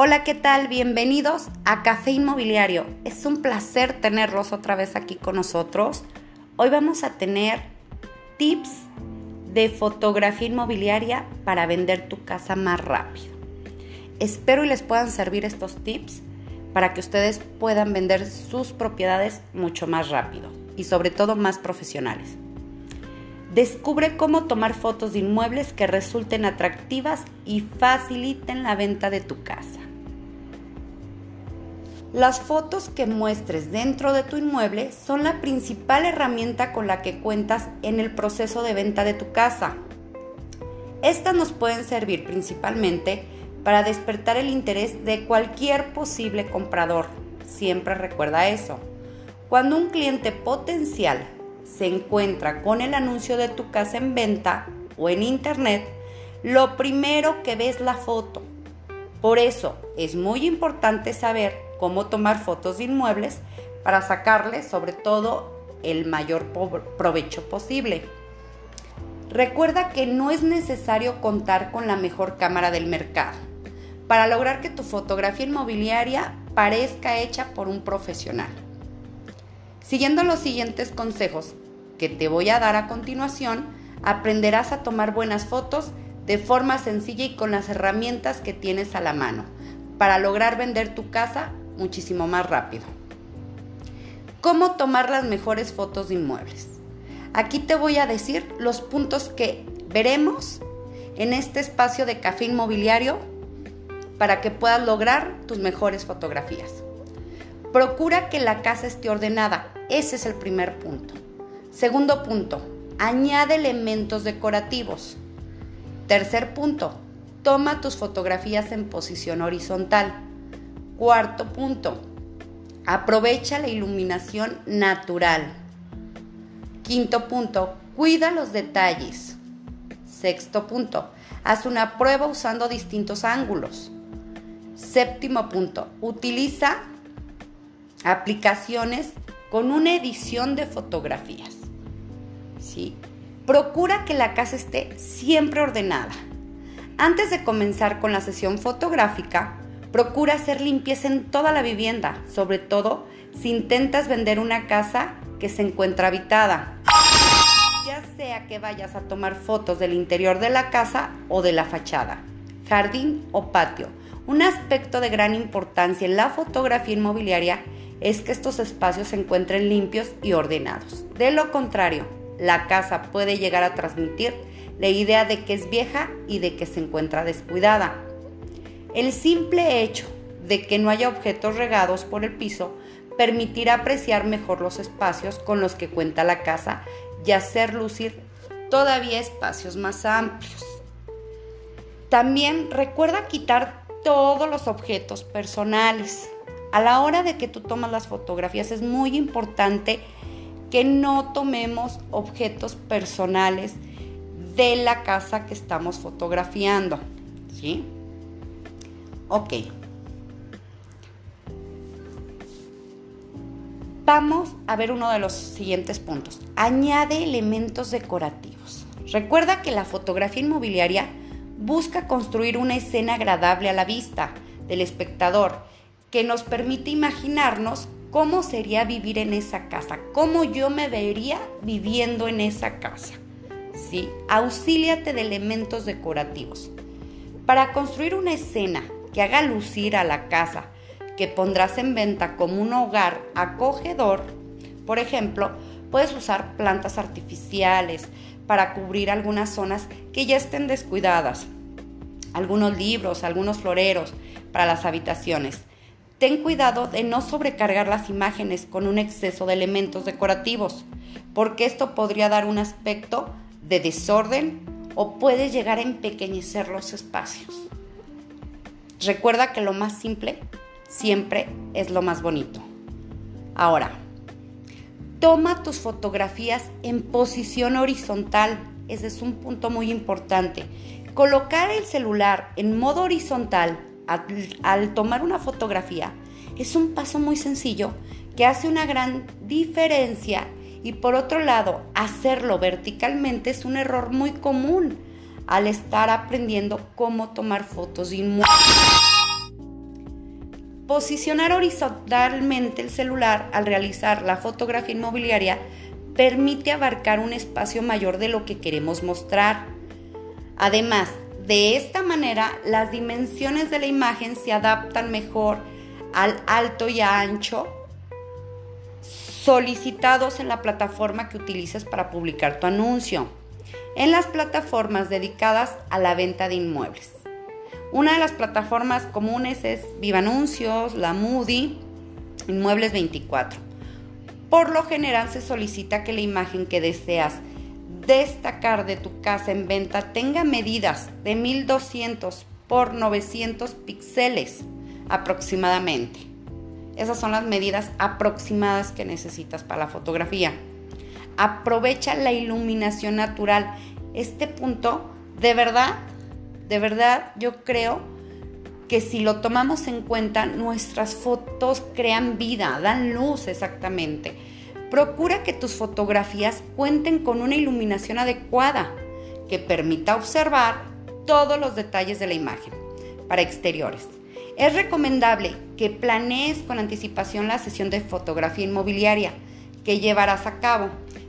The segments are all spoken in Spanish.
Hola, ¿qué tal? Bienvenidos a Café Inmobiliario. Es un placer tenerlos otra vez aquí con nosotros. Hoy vamos a tener tips de fotografía inmobiliaria para vender tu casa más rápido. Espero y les puedan servir estos tips para que ustedes puedan vender sus propiedades mucho más rápido y sobre todo más profesionales. Descubre cómo tomar fotos de inmuebles que resulten atractivas y faciliten la venta de tu casa. Las fotos que muestres dentro de tu inmueble son la principal herramienta con la que cuentas en el proceso de venta de tu casa. Estas nos pueden servir principalmente para despertar el interés de cualquier posible comprador. Siempre recuerda eso. Cuando un cliente potencial se encuentra con el anuncio de tu casa en venta o en internet, lo primero que ves es la foto. Por eso es muy importante saber cómo tomar fotos de inmuebles para sacarle sobre todo el mayor provecho posible. Recuerda que no es necesario contar con la mejor cámara del mercado para lograr que tu fotografía inmobiliaria parezca hecha por un profesional. Siguiendo los siguientes consejos que te voy a dar a continuación, aprenderás a tomar buenas fotos de forma sencilla y con las herramientas que tienes a la mano para lograr vender tu casa muchísimo más rápido. ¿Cómo tomar las mejores fotos de inmuebles? Aquí te voy a decir los puntos que veremos en este espacio de café inmobiliario para que puedas lograr tus mejores fotografías. Procura que la casa esté ordenada. Ese es el primer punto. Segundo punto, añade elementos decorativos. Tercer punto, toma tus fotografías en posición horizontal. Cuarto punto, aprovecha la iluminación natural. Quinto punto, cuida los detalles. Sexto punto, haz una prueba usando distintos ángulos. Séptimo punto, utiliza aplicaciones con una edición de fotografías. ¿Sí? Procura que la casa esté siempre ordenada. Antes de comenzar con la sesión fotográfica, Procura hacer limpieza en toda la vivienda, sobre todo si intentas vender una casa que se encuentra habitada. Ya sea que vayas a tomar fotos del interior de la casa o de la fachada, jardín o patio. Un aspecto de gran importancia en la fotografía inmobiliaria es que estos espacios se encuentren limpios y ordenados. De lo contrario, la casa puede llegar a transmitir la idea de que es vieja y de que se encuentra descuidada. El simple hecho de que no haya objetos regados por el piso permitirá apreciar mejor los espacios con los que cuenta la casa y hacer lucir todavía espacios más amplios. También recuerda quitar todos los objetos personales. A la hora de que tú tomas las fotografías es muy importante que no tomemos objetos personales de la casa que estamos fotografiando. ¿Sí? Ok. Vamos a ver uno de los siguientes puntos. Añade elementos decorativos. Recuerda que la fotografía inmobiliaria busca construir una escena agradable a la vista del espectador que nos permite imaginarnos cómo sería vivir en esa casa, cómo yo me vería viviendo en esa casa. ¿Sí? Auxíliate de elementos decorativos. Para construir una escena que haga lucir a la casa que pondrás en venta como un hogar acogedor, por ejemplo, puedes usar plantas artificiales para cubrir algunas zonas que ya estén descuidadas, algunos libros, algunos floreros para las habitaciones. Ten cuidado de no sobrecargar las imágenes con un exceso de elementos decorativos, porque esto podría dar un aspecto de desorden o puede llegar a empequeñecer los espacios. Recuerda que lo más simple siempre es lo más bonito. Ahora, toma tus fotografías en posición horizontal. Ese es un punto muy importante. Colocar el celular en modo horizontal al, tomar una fotografía es un paso muy sencillo que hace una gran diferencia y por otro lado, hacerlo verticalmente es un error muy común al estar aprendiendo cómo tomar fotos inmuebles. Posicionar horizontalmente el celular al realizar la fotografía inmobiliaria permite abarcar un espacio mayor de lo que queremos mostrar. Además, de esta manera las dimensiones de la imagen se adaptan mejor al alto y ancho solicitados en la plataforma que utilices para publicar tu anuncio. En las plataformas dedicadas a la venta de inmuebles. Una de las plataformas comunes es Viva Anuncios, la Moody, Inmuebles 24. Por lo general se solicita que la imagen que deseas destacar de tu casa en venta tenga medidas de 1200 por 900 píxeles aproximadamente. Esas son las medidas aproximadas que necesitas para la fotografía. Aprovecha la iluminación natural. Este punto, de verdad, de verdad, yo creo que si lo tomamos en cuenta, nuestras fotos crean vida, dan luz exactamente. Procura que tus fotografías cuenten con una iluminación adecuada que permita observar todos los detalles de la imagen para exteriores. Es recomendable que planees con anticipación la sesión de fotografía inmobiliaria que llevarás a cabo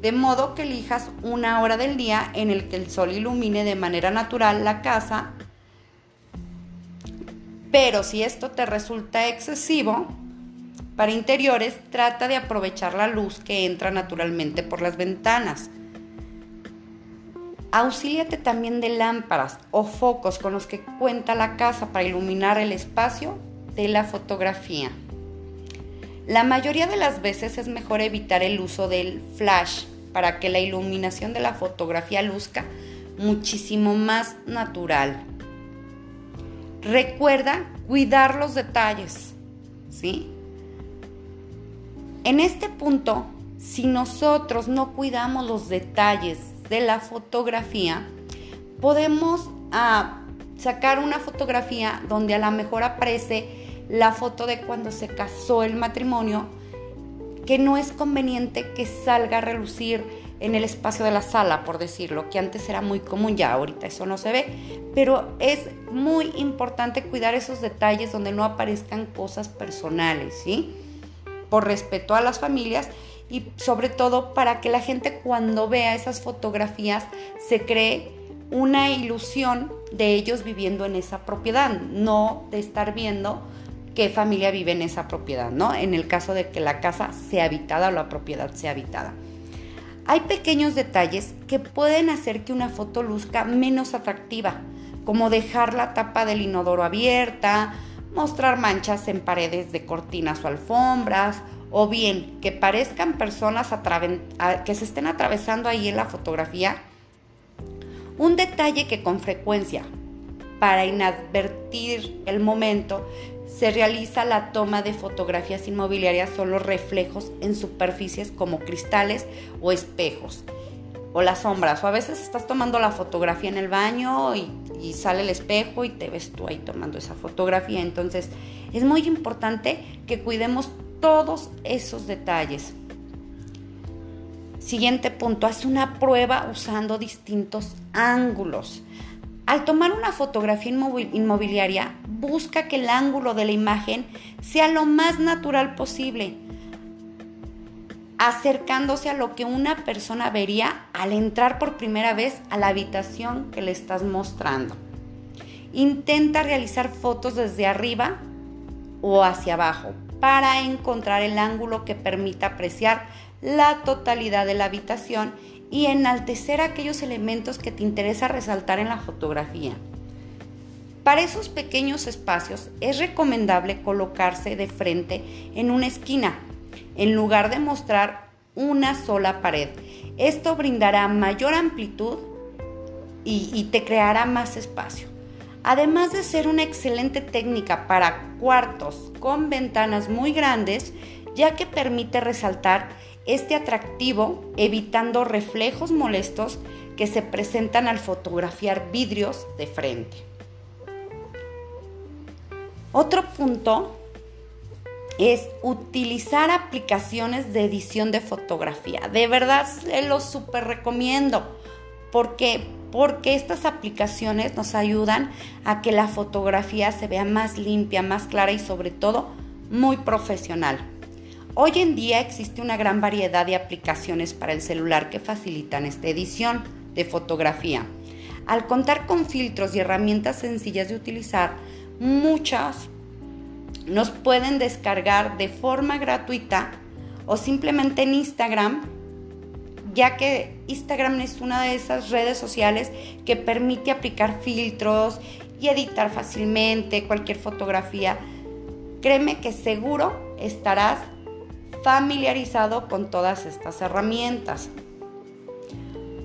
de modo que elijas una hora del día en el que el sol ilumine de manera natural la casa. Pero si esto te resulta excesivo, para interiores trata de aprovechar la luz que entra naturalmente por las ventanas. Auxíliate también de lámparas o focos con los que cuenta la casa para iluminar el espacio de la fotografía. La mayoría de las veces es mejor evitar el uso del flash para que la iluminación de la fotografía luzca muchísimo más natural. Recuerda cuidar los detalles, ¿sí? En este punto, si nosotros no cuidamos los detalles de la fotografía, podemos ah, sacar una fotografía donde a lo mejor aparece la foto de cuando se casó el matrimonio, que no es conveniente que salga a relucir en el espacio de la sala, por decirlo, que antes era muy común, ya ahorita eso no se ve, pero es muy importante cuidar esos detalles donde no aparezcan cosas personales, ¿sí? Por respeto a las familias y sobre todo para que la gente cuando vea esas fotografías se cree una ilusión de ellos viviendo en esa propiedad, no de estar viendo qué familia vive en esa propiedad, ¿no? En el caso de que la casa sea habitada o la propiedad sea habitada. Hay pequeños detalles que pueden hacer que una foto luzca menos atractiva, como dejar la tapa del inodoro abierta, mostrar manchas en paredes de cortinas o alfombras, o bien que parezcan personas que se estén atravesando ahí en la fotografía. Un detalle que con frecuencia, para inadvertir el momento, se realiza la toma de fotografías inmobiliarias son los reflejos en superficies como cristales o espejos o las sombras. O a veces estás tomando la fotografía en el baño y, y, sale el espejo y te ves tú ahí tomando esa fotografía. Entonces es muy importante que cuidemos todos esos detalles. Siguiente punto haz una prueba usando distintos ángulos. Al tomar una fotografía inmobiliaria, busca que el ángulo de la imagen sea lo más natural posible, acercándose a lo que una persona vería al entrar por primera vez a la habitación que le estás mostrando. Intenta realizar fotos desde arriba o hacia abajo para encontrar el ángulo que permita apreciar la totalidad de la habitación y enaltecer aquellos elementos que te interesa resaltar en la fotografía. Para esos pequeños espacios es recomendable colocarse de frente en una esquina, en lugar de mostrar una sola pared. Esto brindará mayor amplitud y, te creará más espacio. Además de ser una excelente técnica para cuartos con ventanas muy grandes, ya que permite resaltar este atractivo evitando reflejos molestos que se presentan al fotografiar vidrios de frente. Otro punto es utilizar aplicaciones de edición de fotografía. De verdad se los súper recomiendo porque porque estas aplicaciones nos ayudan a que la fotografía se vea más limpia, más clara y sobre todo muy profesional. Hoy en día existe una gran variedad de aplicaciones para el celular que facilitan esta edición de fotografía. Al contar con filtros y herramientas sencillas de utilizar, muchas nos pueden descargar de forma gratuita o simplemente en Instagram ya que Instagram es una de esas redes sociales que permite aplicar filtros y editar fácilmente cualquier fotografía. Créeme que seguro estarás familiarizado con todas estas herramientas.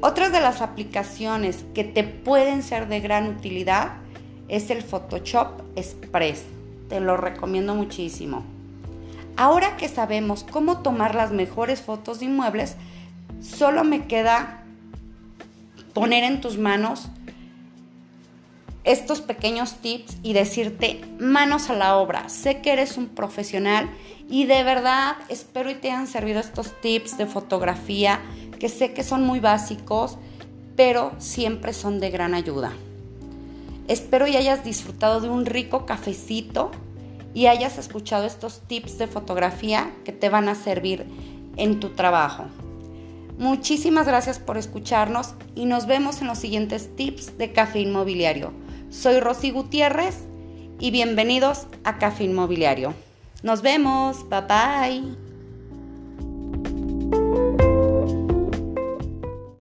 Otras de las aplicaciones que te pueden ser de gran utilidad es el Photoshop Express. Te lo recomiendo muchísimo. Ahora que sabemos cómo tomar las mejores fotos de inmuebles, Solo me queda poner en tus manos estos pequeños tips y decirte manos a la obra. Sé que eres un profesional y de verdad espero y te hayan servido estos tips de fotografía que sé que son muy básicos, pero siempre son de gran ayuda. Espero y hayas disfrutado de un rico cafecito y hayas escuchado estos tips de fotografía que te van a servir en tu trabajo. Muchísimas gracias por escucharnos y nos vemos en los siguientes tips de Café Inmobiliario. Soy Rosy Gutiérrez y bienvenidos a Café Inmobiliario. Nos vemos, bye bye.